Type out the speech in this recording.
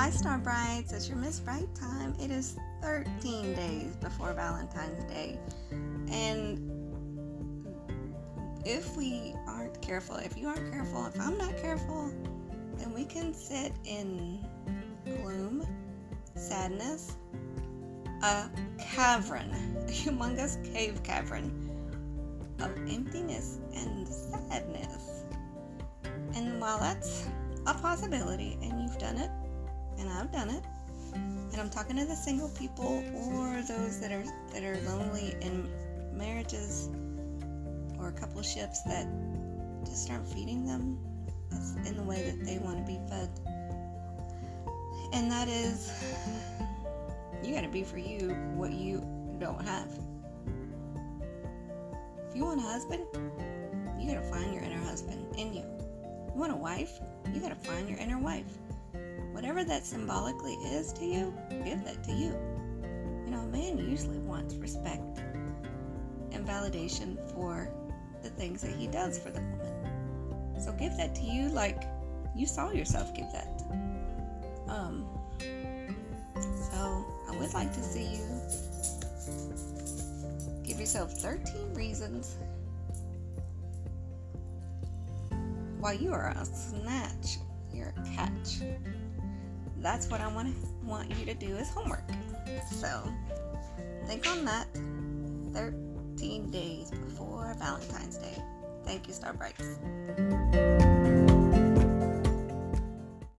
Hi, Star Brights. It's your Miss Bright time. It is 13 days before Valentine's Day. And if we aren't careful, if you aren't careful, if I'm not careful, then we can sit in gloom, sadness, a cavern, a humongous cave cavern of emptiness and sadness. And while that's a possibility, and you've done it, and I've done it, and I'm talking to the single people or those that are that are lonely in marriages or couple ships that just aren't feeding them in the way that they want to be fed. And that is, you got to be for you what you don't have. If you want a husband, you got to find your inner husband in you. You want a wife, you got to find your inner wife. Whatever that symbolically is to you, give that to you. You know, a man usually wants respect and validation for the things that he does for the woman. So give that to you like you saw yourself give that. Um, so I would like to see you give yourself 13 reasons why you are a snatch, you're catch. That's what I want want you to do as homework. So think on that. 13 days before Valentine's Day. Thank you, Star Brights.